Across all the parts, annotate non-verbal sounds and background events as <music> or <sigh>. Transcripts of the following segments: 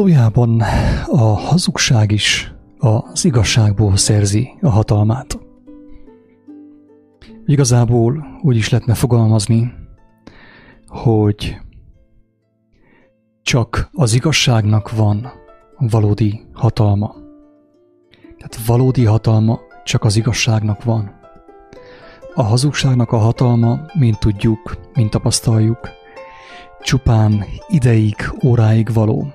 Valójában a hazugság is az igazságból szerzi a hatalmát. Igazából úgy is lehetne fogalmazni, hogy csak az igazságnak van valódi hatalma. Tehát valódi hatalma csak az igazságnak van. A hazugságnak a hatalma, mint tudjuk, mint tapasztaljuk, csupán ideig, óráig való.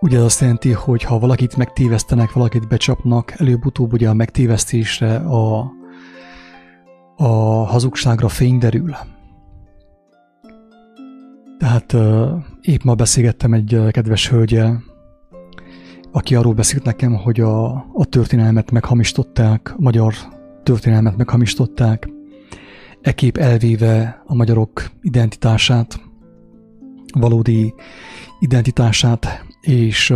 Ugye azt jelenti, hogy ha valakit megtévesztenek, valakit becsapnak, előbb-utóbb ugye a megtévesztésre, a, a hazugságra fény derül. Tehát épp ma beszélgettem egy kedves hölgyel, aki arról beszélt nekem, hogy a, a történelmet meghamisították, a magyar történelmet meghamisították, ekép elvéve a magyarok identitását, valódi identitását, és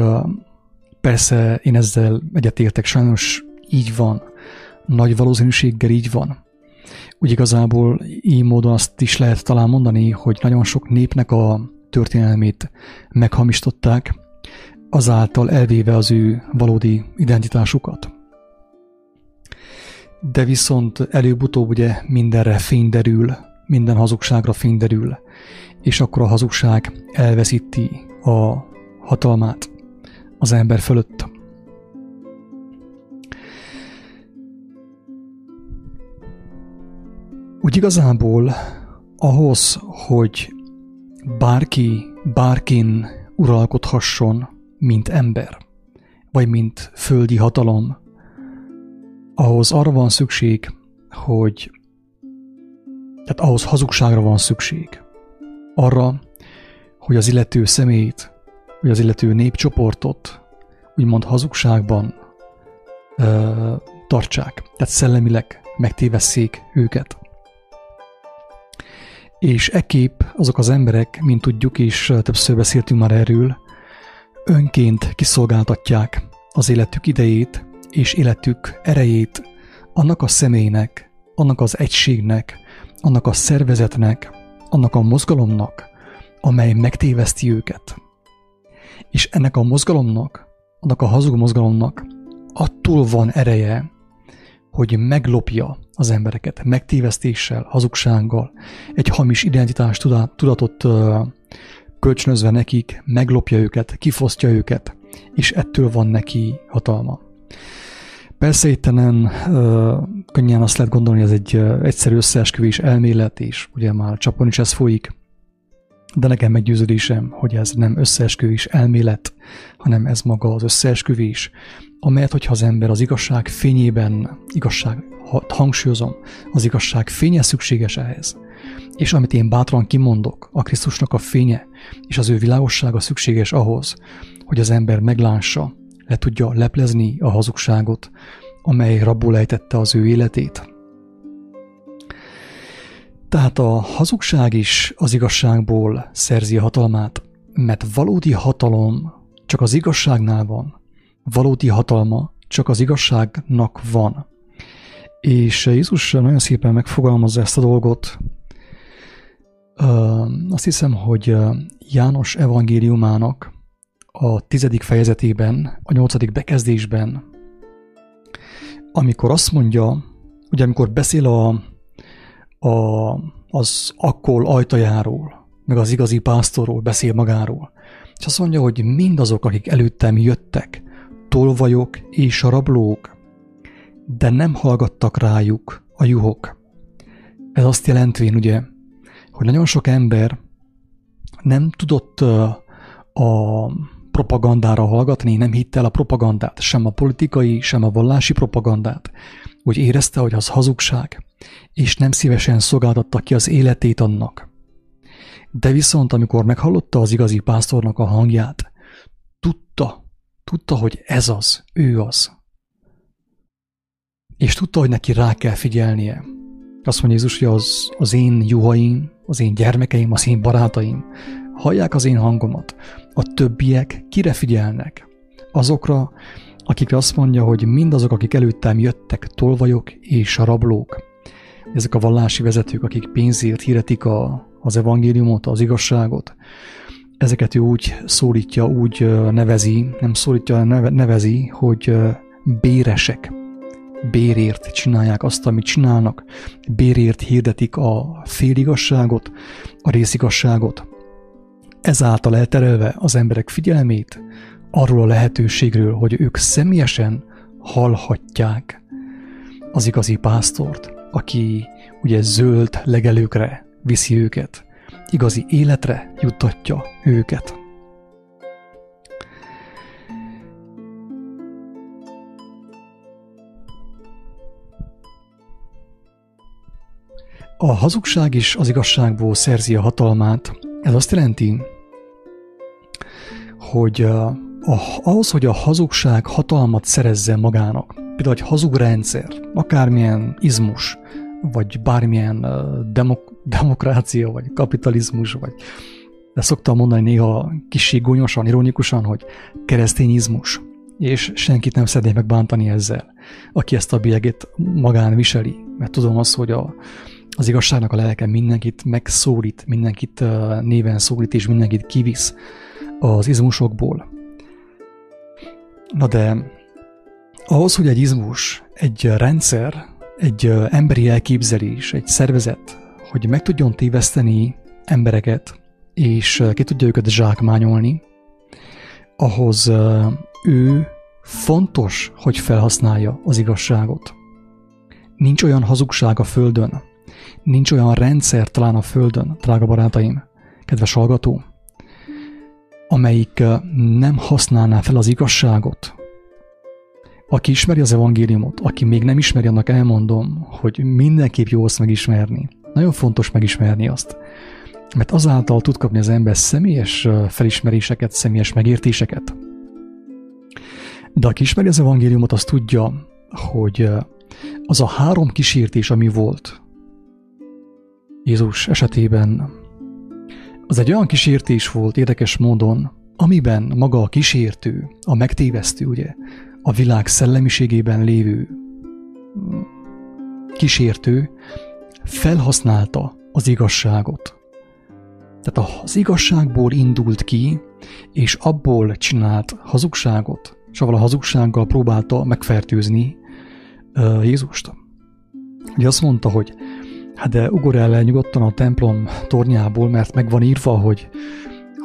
persze én ezzel egyetértek, sajnos így van, nagy valószínűséggel így van. Úgy igazából így módon azt is lehet talán mondani, hogy nagyon sok népnek a történelmét meghamisították, azáltal elvéve az ő valódi identitásukat. De viszont előbb-utóbb ugye mindenre fény derül, minden hazugságra fény derül, és akkor a hazugság elveszíti a hatalmát az ember fölött. Úgy igazából ahhoz, hogy bárki, bárkin uralkodhasson, mint ember, vagy mint földi hatalom, ahhoz arra van szükség, hogy tehát ahhoz hazugságra van szükség. Arra, hogy az illető személyt, vagy az illető népcsoportot úgymond hazugságban ö, tartsák, tehát szellemileg megtévesszék őket. És ekép azok az emberek, mint tudjuk, és többször beszéltünk már erről, önként kiszolgáltatják az életük idejét és életük erejét annak a személynek, annak az egységnek, annak a szervezetnek, annak a mozgalomnak, amely megtéveszti őket. És ennek a mozgalomnak, annak a hazug mozgalomnak attól van ereje, hogy meglopja az embereket megtévesztéssel, hazugsággal, egy hamis identitás tudatot kölcsönözve nekik, meglopja őket, kifosztja őket, és ettől van neki hatalma. Persze itt nem könnyen azt lehet gondolni, hogy ez egy egyszerű összeesküvés elmélet, és ugye már csapon is ez folyik, de nekem meggyőződésem, hogy ez nem összeesküvés elmélet, hanem ez maga az összeesküvés, amelyet, hogyha az ember az igazság fényében, igazság, hangsúlyozom, az igazság fénye szükséges ehhez, és amit én bátran kimondok, a Krisztusnak a fénye és az ő világossága szükséges ahhoz, hogy az ember meglássa, le tudja leplezni a hazugságot, amely rabból ejtette az ő életét. Tehát a hazugság is az igazságból szerzi a hatalmát, mert valódi hatalom csak az igazságnál van. Valódi hatalma csak az igazságnak van. És Jézus nagyon szépen megfogalmazza ezt a dolgot. Azt hiszem, hogy János evangéliumának a tizedik fejezetében, a nyolcadik bekezdésben, amikor azt mondja, ugye amikor beszél a, a, az akkol ajtajáról, meg az igazi pásztorról beszél magáról, és azt mondja, hogy mindazok, akik előttem jöttek, tolvajok és a rablók, de nem hallgattak rájuk a juhok. Ez azt jelentvén, ugye, hogy nagyon sok ember nem tudott a propagandára hallgatni, nem hitte el a propagandát, sem a politikai, sem a vallási propagandát. Úgy érezte, hogy az hazugság, és nem szívesen szolgáltatta ki az életét annak. De viszont, amikor meghallotta az igazi pásztornak a hangját, tudta, tudta, hogy ez az, ő az. És tudta, hogy neki rá kell figyelnie. Azt mondja Jézus, hogy az, az én juhaim, az én gyermekeim, az én barátaim hallják az én hangomat. A többiek kire figyelnek? Azokra, akikre azt mondja, hogy mindazok, akik előttem jöttek, tolvajok és rablók. Ezek a vallási vezetők, akik pénzért hirdetik a, az evangéliumot, az igazságot, ezeket ő úgy szólítja, úgy nevezi, nem szólítja, nevezi, hogy béresek. Bérért csinálják azt, amit csinálnak, bérért hirdetik a féligasságot, a részigasságot. Ezáltal elterelve az emberek figyelmét arról a lehetőségről, hogy ők személyesen hallhatják az igazi pásztort, aki ugye zöld legelőkre viszi őket, igazi életre juttatja őket. A hazugság is az igazságból szerzi a hatalmát. Ez azt jelenti, hogy a, ahhoz, hogy a hazugság hatalmat szerezze magának, például egy hazug rendszer, akármilyen izmus, vagy bármilyen demok- demokrácia, vagy kapitalizmus, vagy de szoktam mondani néha kicsi gonyosan, ironikusan, hogy keresztényizmus, és senkit nem szeretnék megbántani ezzel, aki ezt a bélyegét magán viseli, mert tudom azt, hogy a, az igazságnak a lelke mindenkit megszólít, mindenkit néven szólít, és mindenkit kivisz az izmusokból. Na de ahhoz, hogy egy izmus, egy rendszer, egy emberi elképzelés, egy szervezet, hogy meg tudjon téveszteni embereket, és ki tudja őket zsákmányolni, ahhoz ő fontos, hogy felhasználja az igazságot. Nincs olyan hazugság a Földön, nincs olyan rendszer talán a Földön, drága barátaim, kedves hallgató, amelyik nem használná fel az igazságot. Aki ismeri az evangéliumot, aki még nem ismeri, annak elmondom, hogy mindenképp jó azt megismerni. Nagyon fontos megismerni azt. Mert azáltal tud kapni az ember személyes felismeréseket, személyes megértéseket. De aki ismeri az evangéliumot, az tudja, hogy az a három kísértés, ami volt Jézus esetében, az egy olyan kísértés volt érdekes módon, amiben maga a kísértő, a megtévesztő, ugye, a világ szellemiségében lévő kísértő felhasználta az igazságot. Tehát az igazságból indult ki, és abból csinált hazugságot, és avval a hazugsággal próbálta megfertőzni Jézust. Ugye azt mondta, hogy hát de ugor el nyugodtan a templom tornyából, mert meg van írva, hogy,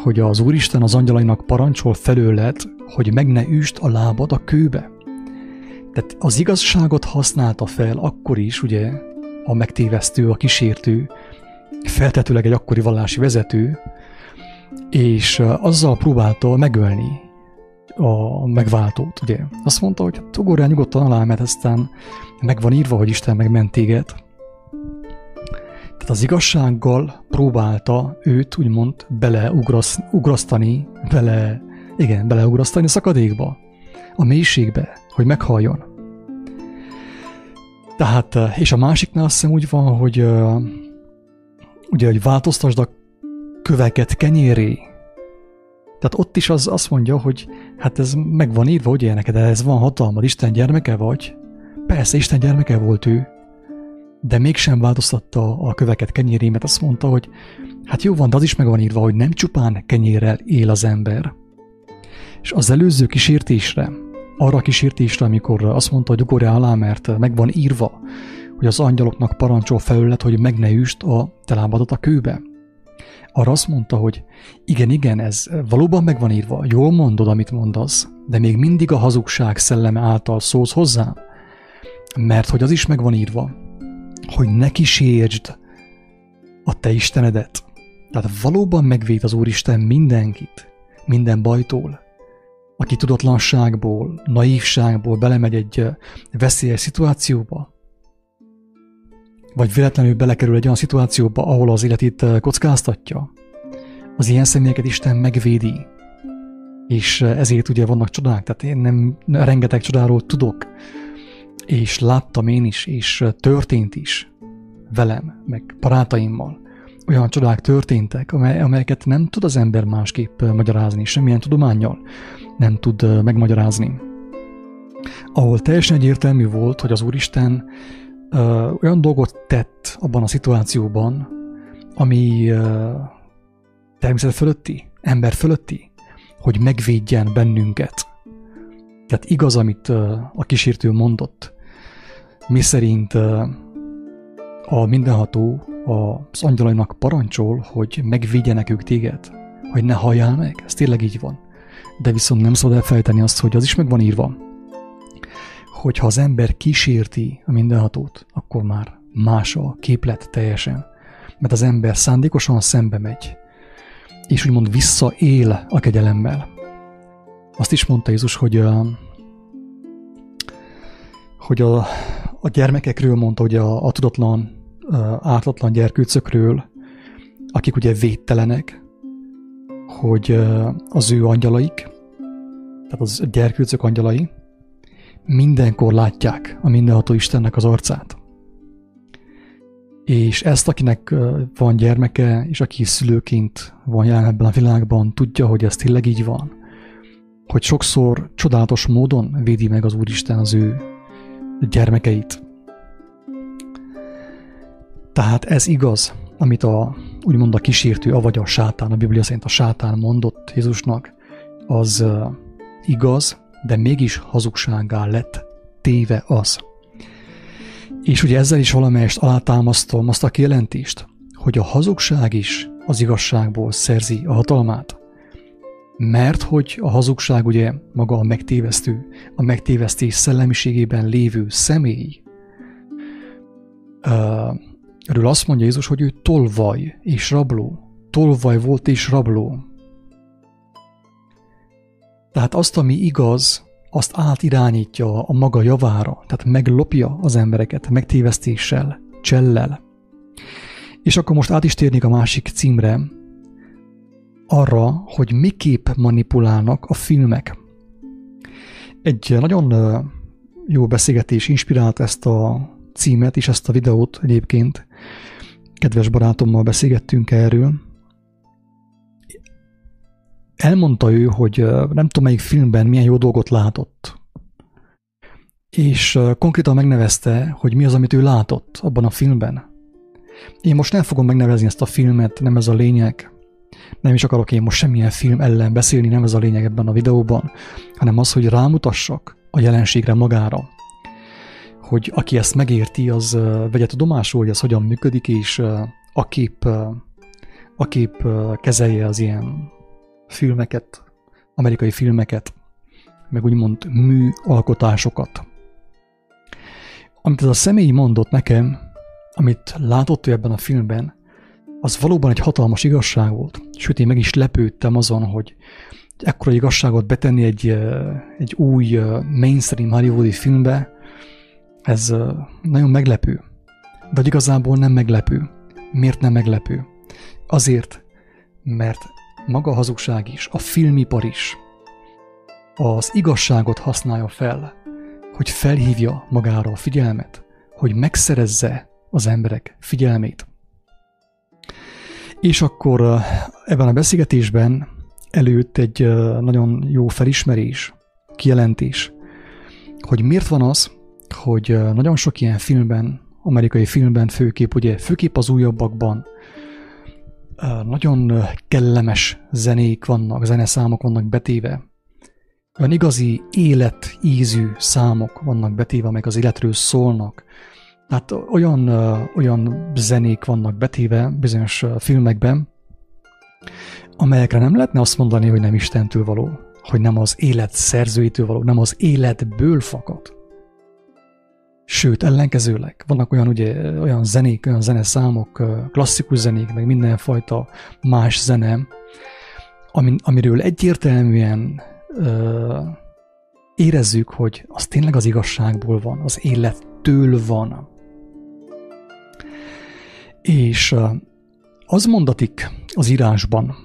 hogy az Úristen az angyalainak parancsol felőled, hogy meg ne üst a lábad a kőbe. Tehát az igazságot használta fel akkor is, ugye, a megtévesztő, a kísértő, feltetőleg egy akkori vallási vezető, és azzal próbálta megölni a megváltót, ugye. Azt mondta, hogy hát ugorjál nyugodtan alá, mert aztán meg van írva, hogy Isten megment téged. Tehát az igazsággal próbálta őt úgymond beleugrasztani, bele, igen, beleugrasztani a szakadékba, a mélységbe, hogy meghalljon. Tehát, és a másiknál azt hiszem úgy van, hogy ugye, hogy változtasd a köveket kenyéré. Tehát ott is az azt mondja, hogy hát ez meg van írva, hogy neked ez van hatalmad, Isten gyermeke vagy. Persze, Isten gyermeke volt ő, de mégsem változtatta a köveket kenyéré, mert azt mondta, hogy hát jó van, de az is meg van írva, hogy nem csupán kenyérrel él az ember. És az előző kísértésre, arra a kísértésre, amikor azt mondta, hogy ugorja alá, mert meg van írva, hogy az angyaloknak parancsol felület, hogy meg ne üst a te lábadat a kőbe. Arra azt mondta, hogy igen, igen, ez valóban meg van írva, jól mondod, amit mondasz, de még mindig a hazugság szelleme által szólsz hozzá, mert hogy az is meg van írva, hogy ne kísértsd a te Istenedet. Tehát valóban megvéd az Úristen mindenkit, minden bajtól, aki tudatlanságból, naívságból belemegy egy veszélyes szituációba, vagy véletlenül belekerül egy olyan szituációba, ahol az életét kockáztatja, az ilyen személyeket Isten megvédi, és ezért ugye vannak csodák, tehát én nem rengeteg csodáról tudok, és láttam én is, és történt is velem, meg barátaimmal. Olyan csodák történtek, amely, amelyeket nem tud az ember másképp magyarázni, semmilyen tudományjal nem tud megmagyarázni. Ahol teljesen egyértelmű volt, hogy az Úristen ö, olyan dolgot tett abban a szituációban, ami ö, természet fölötti, ember fölötti, hogy megvédjen bennünket. Tehát igaz, amit a kísértő mondott, mi szerint a mindenható az angyalainak parancsol, hogy megvédjenek ők téged, hogy ne halljál meg. Ez tényleg így van. De viszont nem szabad elfelejteni azt, hogy az is meg van írva, hogy ha az ember kísérti a mindenhatót, akkor már más a képlet teljesen. Mert az ember szándékosan szembe megy, és úgymond visszaél a kegyelemmel. Azt is mondta Jézus, hogy, hogy a, a gyermekekről mondta, hogy a, a tudatlan, ártatlan gyerkőcökről, akik ugye védtelenek, hogy az ő angyalaik, tehát az gyerkőcök angyalai, mindenkor látják a mindenható Istennek az arcát. És ezt, akinek van gyermeke, és aki szülőként van jelen ebben a világban, tudja, hogy ez tényleg így van. Hogy sokszor csodálatos módon védi meg az Úristen az ő gyermekeit. Tehát ez igaz, amit a, úgymond a kísértő, avagy a sátán, a Biblia szerint a sátán mondott Jézusnak, az igaz, de mégis hazugságá lett téve az. És ugye ezzel is valamelyest alátámasztom azt a kijelentést, hogy a hazugság is az igazságból szerzi a hatalmát. Mert hogy a hazugság ugye maga a megtévesztő, a megtévesztés szellemiségében lévő személy. Erről azt mondja Jézus, hogy ő tolvaj és rabló. Tolvaj volt és rabló. Tehát azt, ami igaz, azt átirányítja a maga javára, tehát meglopja az embereket megtévesztéssel, csellel. És akkor most át is térnék a másik címre, arra, hogy miképp manipulálnak a filmek. Egy nagyon jó beszélgetés inspirált ezt a címet és ezt a videót egyébként. Kedves barátommal beszélgettünk erről, elmondta ő, hogy nem tudom melyik filmben milyen jó dolgot látott. És konkrétan megnevezte, hogy mi az, amit ő látott abban a filmben. Én most nem fogom megnevezni ezt a filmet, nem ez a lényeg. Nem is akarok én most semmilyen film ellen beszélni, nem ez a lényeg ebben a videóban, hanem az, hogy rámutassak a jelenségre magára. Hogy aki ezt megérti, az vegye tudomásul, hogy ez hogyan működik, és akép, akép kezelje az ilyen filmeket, amerikai filmeket, meg úgymond műalkotásokat. Amit ez a személy mondott nekem, amit látott ő ebben a filmben, az valóban egy hatalmas igazság volt. Sőt, én meg is lepődtem azon, hogy ekkora igazságot betenni egy, egy új mainstream hollywoodi filmbe, ez nagyon meglepő. De igazából nem meglepő. Miért nem meglepő? Azért, mert maga a hazugság is, a filmipar is az igazságot használja fel, hogy felhívja magára a figyelmet, hogy megszerezze az emberek figyelmét. És akkor ebben a beszélgetésben előtt egy nagyon jó felismerés, kijelentés, hogy miért van az, hogy nagyon sok ilyen filmben, amerikai filmben főképp, ugye főképp az újabbakban, nagyon kellemes zenék vannak, zeneszámok vannak betéve. Olyan igazi életízű számok vannak betéve, amelyek az életről szólnak. Tehát olyan, olyan zenék vannak betéve bizonyos filmekben, amelyekre nem lehetne azt mondani, hogy nem Istentől való, hogy nem az élet szerzőitől való, nem az életből fakad. Sőt, ellenkezőleg vannak olyan, ugye, olyan zenék, olyan zeneszámok, klasszikus zenék, meg mindenfajta más zene, amin, amiről egyértelműen ö, érezzük, hogy az tényleg az igazságból van, az élettől van. És az mondatik az írásban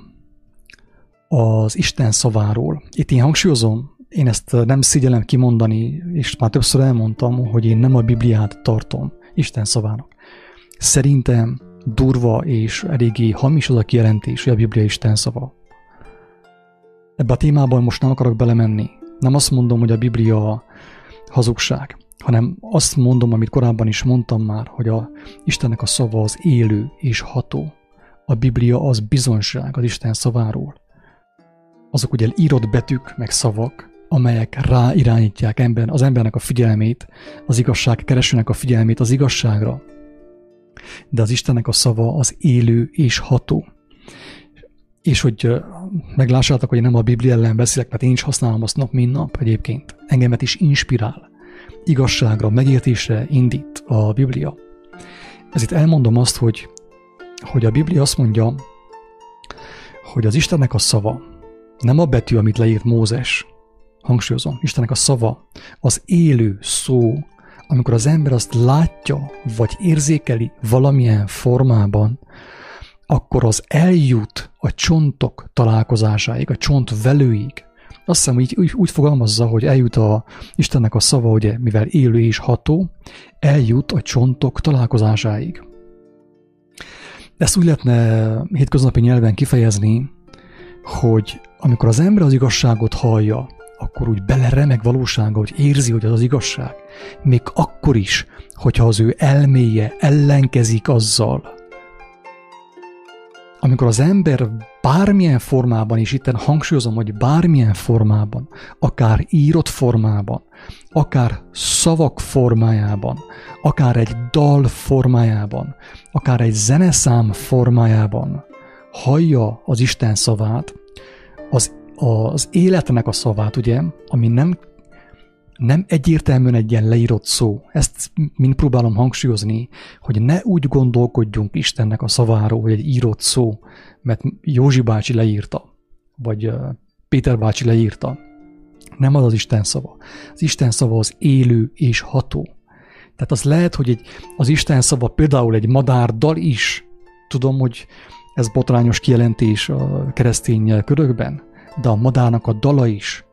az Isten szaváról. Itt én hangsúlyozom, én ezt nem szégyellem kimondani, és már többször elmondtam, hogy én nem a Bibliát tartom Isten szavának. Szerintem durva és eléggé hamis az a kijelentés, hogy a Biblia Isten szava. Ebbe a témában most nem akarok belemenni. Nem azt mondom, hogy a Biblia hazugság, hanem azt mondom, amit korábban is mondtam már, hogy a Istennek a szava az élő és ható. A Biblia az bizonyság az Isten szaváról. azok ugye írott betűk, meg szavak, amelyek ráirányítják ember, az embernek a figyelmét, az igazság keresőnek a figyelmét az igazságra. De az Istennek a szava az élő és ható. És hogy meglássátok, hogy nem a Biblia ellen beszélek, mert én is használom azt nap, mint nap egyébként. Engemet is inspirál. Igazságra, megértésre indít a Biblia. Ezért elmondom azt, hogy, hogy a Biblia azt mondja, hogy az Istennek a szava nem a betű, amit leírt Mózes, hangsúlyozom, Istennek a szava, az élő szó, amikor az ember azt látja, vagy érzékeli valamilyen formában, akkor az eljut a csontok találkozásáig, a csont velőig. Azt hiszem, így úgy, úgy fogalmazza, hogy eljut a Istennek a szava, ugye, mivel élő és ható, eljut a csontok találkozásáig. Ezt úgy lehetne hétköznapi nyelven kifejezni, hogy amikor az ember az igazságot hallja, akkor úgy beleremeg valósága, hogy érzi, hogy az az igazság. Még akkor is, hogyha az ő elméje ellenkezik azzal. Amikor az ember bármilyen formában, és itt hangsúlyozom, hogy bármilyen formában, akár írott formában, akár szavak formájában, akár egy dal formájában, akár egy zeneszám formájában hallja az Isten szavát, az az életnek a szavát, ugye, ami nem, nem egyértelműen egy ilyen leírott szó. Ezt mind próbálom hangsúlyozni, hogy ne úgy gondolkodjunk Istennek a szaváról, hogy egy írott szó, mert Józsi bácsi leírta, vagy Péter bácsi leírta. Nem az az Isten szava. Az Isten szava az élő és ható. Tehát az lehet, hogy egy, az Isten szava például egy madárdal is, tudom, hogy ez botrányos kijelentés a keresztény körökben, de a madárnak a dala is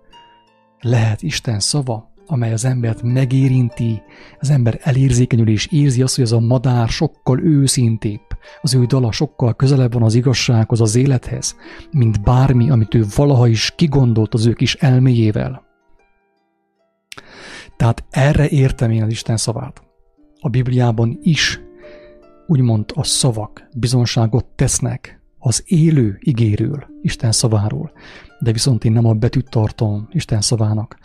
lehet Isten szava, amely az embert megérinti, az ember elérzékenyül és érzi azt, hogy az a madár sokkal őszintébb, az ő dala sokkal közelebb van az igazsághoz, az élethez, mint bármi, amit ő valaha is kigondolt az ő kis elméjével. Tehát erre értem én az Isten szavát. A Bibliában is úgymond a szavak bizonságot tesznek az élő igéről, Isten szaváról, de viszont én nem a betűt tartom Isten szavának,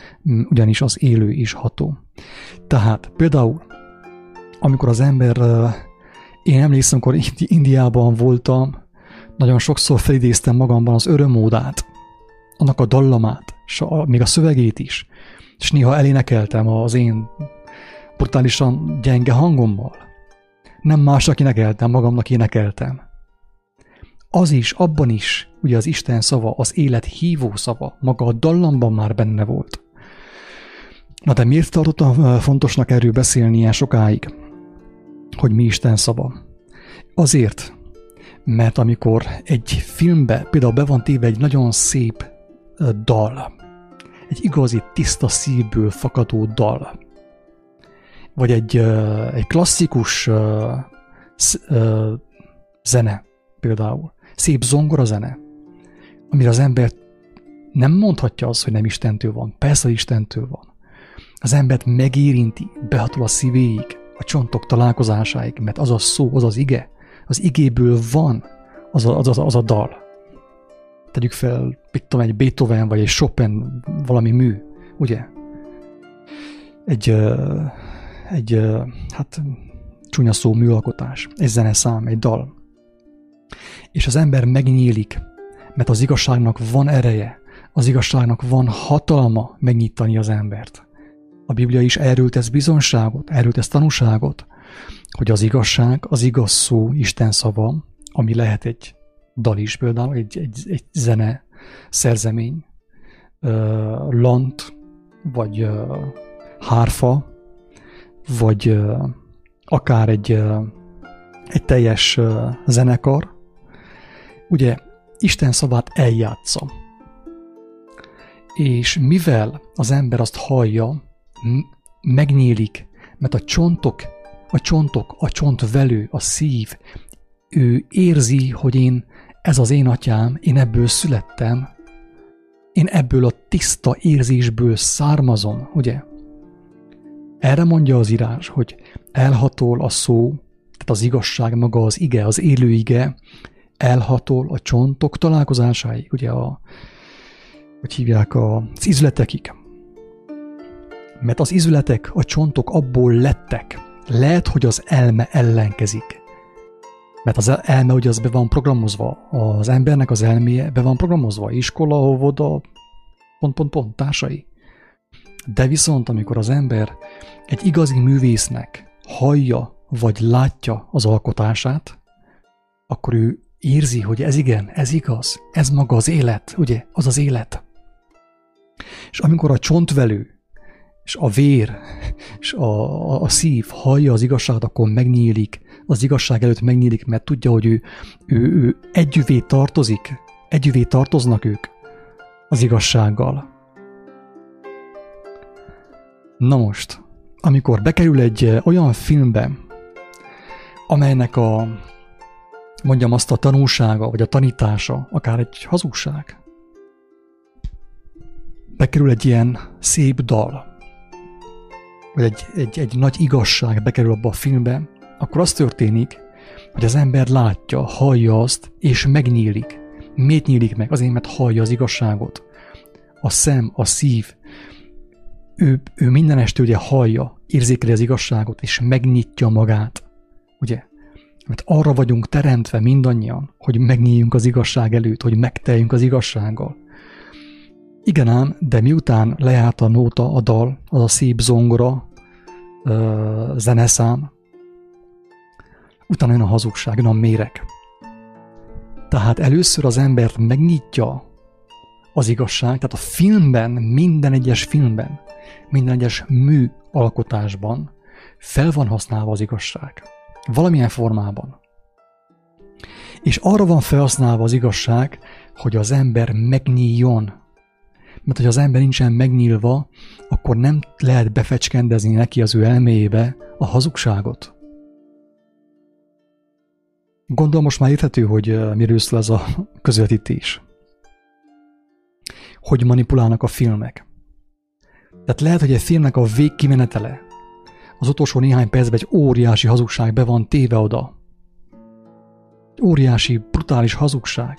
ugyanis az élő is ható. Tehát például, amikor az ember, én emlékszem, amikor Indiában voltam, nagyon sokszor felidéztem magamban az örömódát, annak a dallamát, és a, még a szövegét is, és néha elénekeltem az én brutálisan gyenge hangommal. Nem másnak énekeltem, magamnak énekeltem az is, abban is, ugye az Isten szava, az élet hívó szava, maga a dallamban már benne volt. Na de miért tartottam fontosnak erről beszélni ilyen sokáig? Hogy mi Isten szava? Azért, mert amikor egy filmbe például be van téve egy nagyon szép dal, egy igazi tiszta szívből fakadó dal, vagy egy, egy klasszikus zene például, szép zongora-zene, amire az ember nem mondhatja azt, hogy nem Istentől van. Persze Istentől van. Az embert megérinti, behatol a szívéig, a csontok találkozásáig, mert az a szó, az az ige, az igéből van az a, az a, az a dal. Tegyük fel, mit tudom, egy Beethoven vagy egy Chopin valami mű, ugye? Egy, egy hát csúnya szó műalkotás, egy zeneszám, egy dal és az ember megnyílik, mert az igazságnak van ereje, az igazságnak van hatalma megnyitani az embert. A Biblia is erről tesz bizonságot, erről tesz tanúságot, hogy az igazság, az igaz szó, Isten szava, ami lehet egy dal is például, egy, egy, egy zene, szerzemény, uh, lant, vagy uh, hárfa, vagy uh, akár egy, egy teljes zenekar, ugye Isten szavát eljátsza. És mivel az ember azt hallja, megnyílik, mert a csontok, a csontok, a csontvelő, a szív, ő érzi, hogy én, ez az én atyám, én ebből születtem, én ebből a tiszta érzésből származom, ugye? Erre mondja az írás, hogy elhatol a szó, tehát az igazság maga az ige, az élő ige, elhatol a csontok találkozásáig. Ugye a hogy hívják az izületekig. Mert az izületek, a csontok abból lettek. Lehet, hogy az elme ellenkezik. Mert az elme ugye az be van programozva. Az embernek az elméje be van programozva. Iskola, óvoda, pont, pont, pont, társai. De viszont, amikor az ember egy igazi művésznek hallja vagy látja az alkotását, akkor ő érzi, hogy ez igen, ez igaz, ez maga az élet, ugye, az az élet. És amikor a csontvelő, és a vér, és a, a, szív hallja az igazságot, akkor megnyílik, az igazság előtt megnyílik, mert tudja, hogy ő, ő, ő együvé tartozik, együvé tartoznak ők az igazsággal. Na most, amikor bekerül egy olyan filmbe, amelynek a, mondjam azt a tanulsága, vagy a tanítása, akár egy hazugság, bekerül egy ilyen szép dal, vagy egy, egy, egy nagy igazság bekerül abba a filmbe, akkor az történik, hogy az ember látja, hallja azt, és megnyílik. Miért nyílik meg? Azért, mert hallja az igazságot. A szem, a szív, ő, ő minden este ugye hallja, érzékeli az igazságot, és megnyitja magát. Ugye? Mert arra vagyunk teremtve mindannyian, hogy megnyíljunk az igazság előtt, hogy megteljünk az igazsággal. Igen ám, de miután lejárt a nóta, a dal, az a szép zongora, ö, zeneszám, utána jön a hazugság, a méreg. Tehát először az embert megnyitja az igazság, tehát a filmben, minden egyes filmben, minden egyes mű alkotásban fel van használva az igazság. Valamilyen formában. És arra van felhasználva az igazság, hogy az ember megnyíljon. Mert hogy az ember nincsen megnyílva, akkor nem lehet befecskendezni neki az ő elméjébe a hazugságot. Gondolom most már érthető, hogy miről szól ez a <laughs> közvetítés. Hogy manipulálnak a filmek. Tehát lehet, hogy egy filmnek a végkimenetele az utolsó néhány percben egy óriási hazugság be van téve oda. Óriási, brutális hazugság.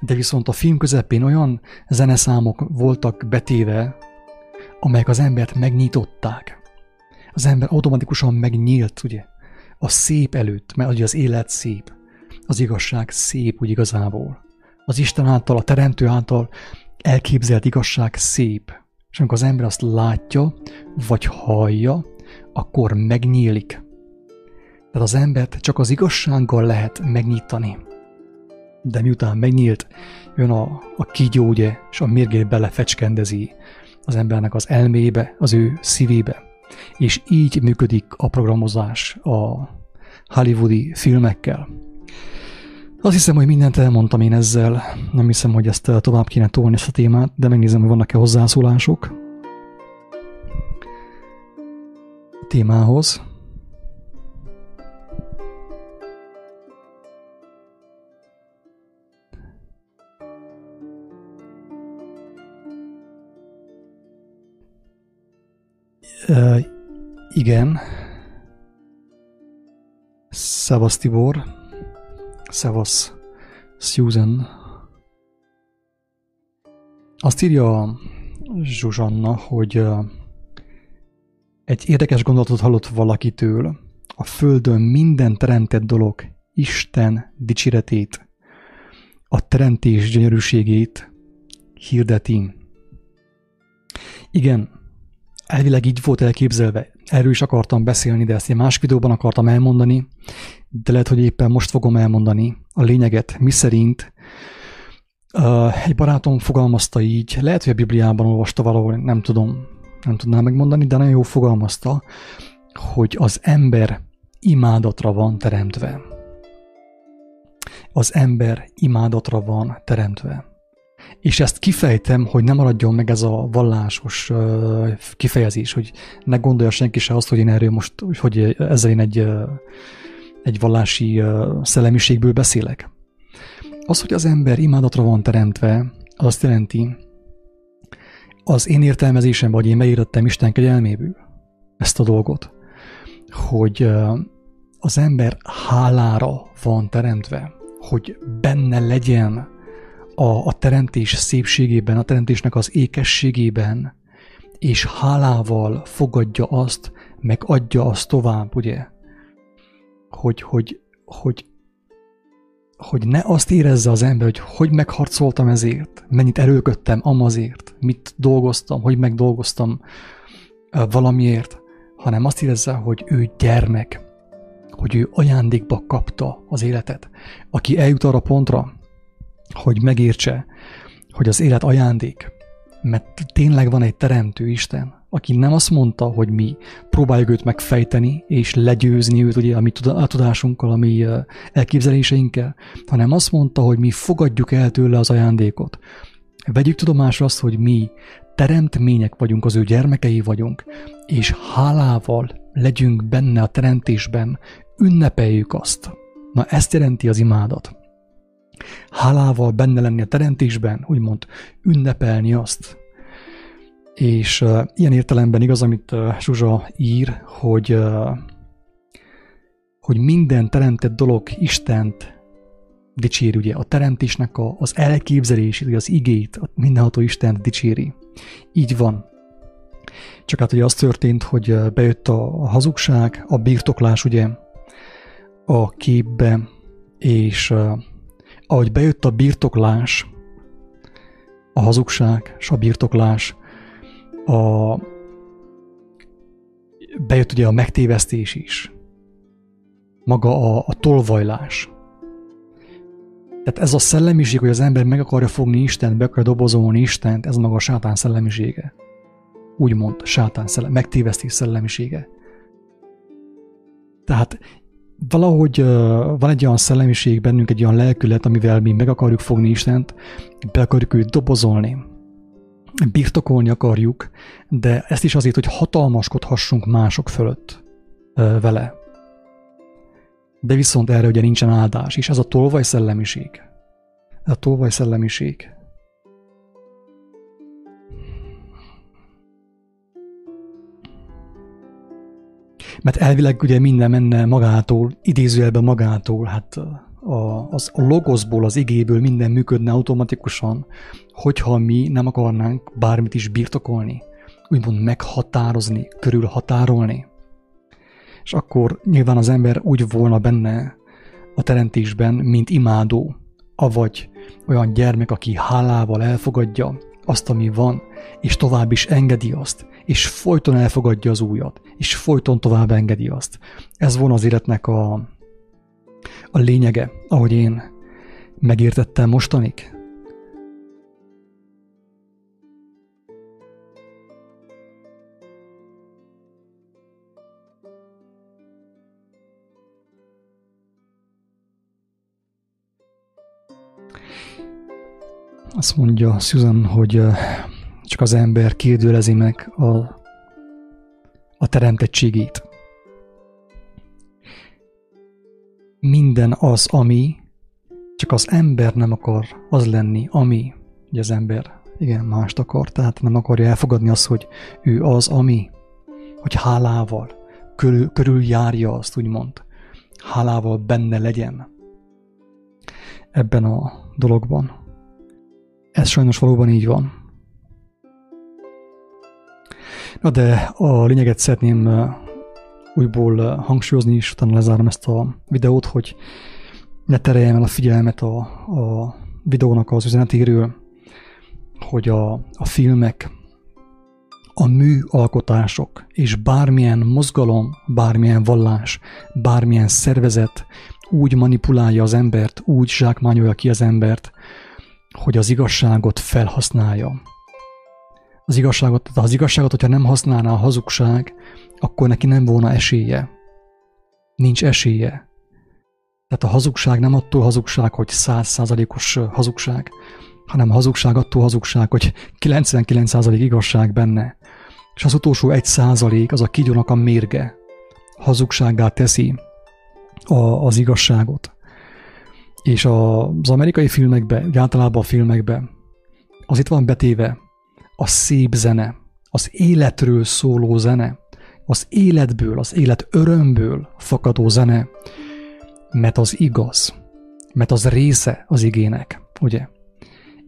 De viszont a film közepén olyan zeneszámok voltak betéve, amelyek az embert megnyitották. Az ember automatikusan megnyílt, ugye? A szép előtt, mert ugye az élet szép. Az igazság szép, úgy igazából. Az Isten által, a Teremtő által elképzelt igazság szép. És amikor az ember azt látja, vagy hallja, akkor megnyílik. Tehát az embert csak az igazsággal lehet megnyitani. De miután megnyílt, jön a, a kígyó, ugye, és a mérgét belefecskendezi az embernek az elmébe, az ő szívébe. És így működik a programozás a hollywoodi filmekkel. Azt hiszem, hogy mindent elmondtam én ezzel. Nem hiszem, hogy ezt tovább kéne tolni ezt a témát, de megnézem, hogy vannak-e hozzászólások a témához. Uh, igen. Szevasz Tibor. Szevasz, Susan. Azt írja Zsuzsanna, hogy egy érdekes gondolatot hallott valakitől, a Földön minden teremtett dolog Isten dicséretét, a teremtés gyönyörűségét hirdeti. Igen, elvileg így volt elképzelve. Erről is akartam beszélni, de ezt egy más videóban akartam elmondani, de lehet, hogy éppen most fogom elmondani a lényeget, mi szerint uh, egy barátom fogalmazta így, lehet, hogy a Bibliában olvasta valahol, nem tudom, nem tudnám megmondani, de nagyon jó fogalmazta, hogy az ember imádatra van teremtve. Az ember imádatra van teremtve. És ezt kifejtem, hogy nem maradjon meg ez a vallásos kifejezés, hogy ne gondolja senki se azt, hogy én erről most, hogy ezzel én egy egy vallási szellemiségből beszélek. Az, hogy az ember imádatra van teremtve, az azt jelenti, az én értelmezésem, vagy én megírtam Isten kegyelméből ezt a dolgot, hogy az ember hálára van teremtve, hogy benne legyen a, a teremtés szépségében, a teremtésnek az ékességében, és hálával fogadja azt, meg adja azt tovább, ugye? Hogy, hogy, hogy, hogy ne azt érezze az ember, hogy hogy megharcoltam ezért, mennyit erőködtem amazért, mit dolgoztam, hogy megdolgoztam valamiért, hanem azt érezze, hogy ő gyermek, hogy ő ajándékba kapta az életet. Aki eljut arra pontra, hogy megértse, hogy az élet ajándék, mert tényleg van egy teremtő Isten, aki nem azt mondta, hogy mi próbáljuk őt megfejteni, és legyőzni őt ugye a mi tudásunkkal, a mi elképzeléseinkkel, hanem azt mondta, hogy mi fogadjuk el tőle az ajándékot. Vegyük tudomásra azt, hogy mi teremtmények vagyunk, az ő gyermekei vagyunk, és hálával legyünk benne a teremtésben, ünnepeljük azt. Na ezt jelenti az imádat. Hálával benne lenni a teremtésben, úgymond ünnepelni azt. És uh, ilyen értelemben igaz, amit uh, Zsuzsa ír, hogy, uh, hogy minden teremtett dolog Istent dicséri, ugye a teremtésnek a, az elképzelését, ugye az igét, a mindenható Istent dicséri. Így van. Csak hát ugye az történt, hogy bejött a hazugság, a birtoklás ugye a képbe, és ahogy bejött a birtoklás, a hazugság és a birtoklás, a, bejött ugye a megtévesztés is, maga a, a tolvajlás. Tehát ez a szellemiség, hogy az ember meg akarja fogni Istent, be akarja dobozolni Istent, ez maga a sátán szellemisége. Úgymond sátán szellem, megtévesztés szellemisége. Tehát valahogy uh, van egy olyan szellemiség bennünk, egy olyan lelkület, amivel mi meg akarjuk fogni Istent, be akarjuk őt dobozolni, birtokolni akarjuk, de ezt is azért, hogy hatalmaskodhassunk mások fölött vele. De viszont erre ugye nincsen áldás, és ez a tolvaj szellemiség. A tolvaj szellemiség. Mert elvileg ugye minden menne magától, idézőjelben magától, hát a, az, a logoszból, az igéből minden működne automatikusan, hogyha mi nem akarnánk bármit is birtokolni, úgymond meghatározni, körülhatárolni. És akkor nyilván az ember úgy volna benne a teremtésben, mint imádó, avagy olyan gyermek, aki hálával elfogadja azt, ami van, és tovább is engedi azt, és folyton elfogadja az újat, és folyton tovább engedi azt. Ez volna az életnek a, a lényege, ahogy én megértettem mostanig. Azt mondja Susan, hogy csak az ember kérdőlezi meg a, a teremtettségét. Minden az, ami, csak az ember nem akar az lenni, ami, ugye az ember igen, mást akar, tehát nem akarja elfogadni azt, hogy ő az, ami, hogy hálával körül, körül járja azt, úgymond, hálával benne legyen ebben a dologban. Ez sajnos valóban így van. Na de a lényeget szeretném újból hangsúlyozni, és utána lezárom ezt a videót, hogy ne tereljem el a figyelmet a, a videónak az üzenetéről, hogy a, a filmek, a műalkotások és bármilyen mozgalom, bármilyen vallás, bármilyen szervezet úgy manipulálja az embert, úgy zsákmányolja ki az embert, hogy az igazságot felhasználja az igazságot, de az igazságot, hogyha nem használná a hazugság, akkor neki nem volna esélye. Nincs esélye. Tehát a hazugság nem attól hazugság, hogy százszázalékos hazugság, hanem a hazugság attól hazugság, hogy 99% igazság benne. És az utolsó egy százalék az a kigyónak a mérge. Hazugsággá teszi a, az igazságot. És az amerikai filmekben, általában a filmekben, az itt van betéve, a szép zene, az életről szóló zene, az életből, az élet örömből fakadó zene, mert az igaz, mert az része az igének, ugye?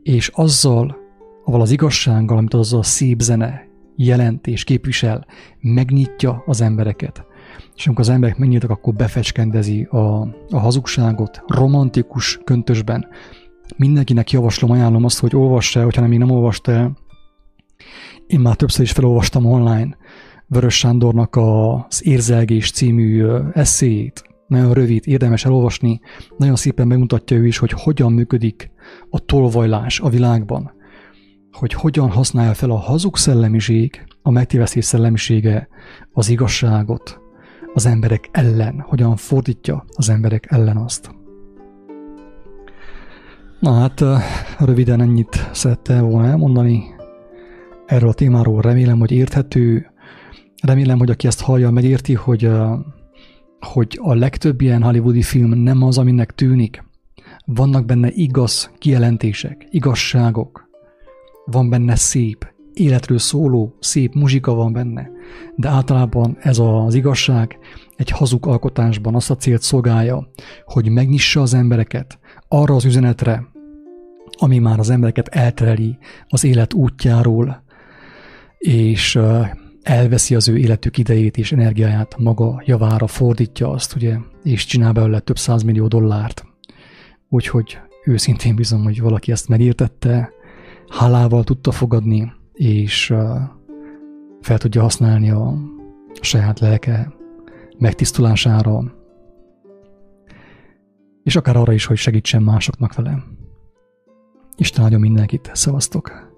és azzal, avval az igazsággal, amit az a szép zene jelent és képvisel, megnyitja az embereket. És amikor az emberek megnyíltak, akkor befecskendezi a, a hazugságot romantikus köntösben. Mindenkinek javaslom, ajánlom azt, hogy olvassa el, hogyha nem még nem olvasta el. Én már többször is felolvastam online Vörös Sándornak az Érzelgés című eszéjét. Nagyon rövid, érdemes elolvasni. Nagyon szépen megmutatja ő is, hogy hogyan működik a tolvajlás a világban. Hogy hogyan használja fel a hazug szellemiség, a megtévesztés szellemisége az igazságot az emberek ellen, hogyan fordítja az emberek ellen azt. Na hát, röviden ennyit szerettem volna elmondani erről a témáról. Remélem, hogy érthető, Remélem, hogy aki ezt hallja, megérti, hogy, hogy a legtöbb ilyen hollywoodi film nem az, aminek tűnik. Vannak benne igaz kijelentések, igazságok. Van benne szép, életről szóló, szép muzsika van benne. De általában ez az igazság egy hazug alkotásban azt a célt szolgálja, hogy megnyissa az embereket arra az üzenetre, ami már az embereket eltereli az élet útjáról, és elveszi az ő életük idejét és energiáját maga javára, fordítja azt, ugye, és csinál belőle több millió dollárt. Úgyhogy őszintén bizony, hogy valaki ezt megértette, hálával tudta fogadni, és fel tudja használni a saját lelke megtisztulására, és akár arra is, hogy segítsen másoknak vele. Isten áldjon mindenkit, szevasztok!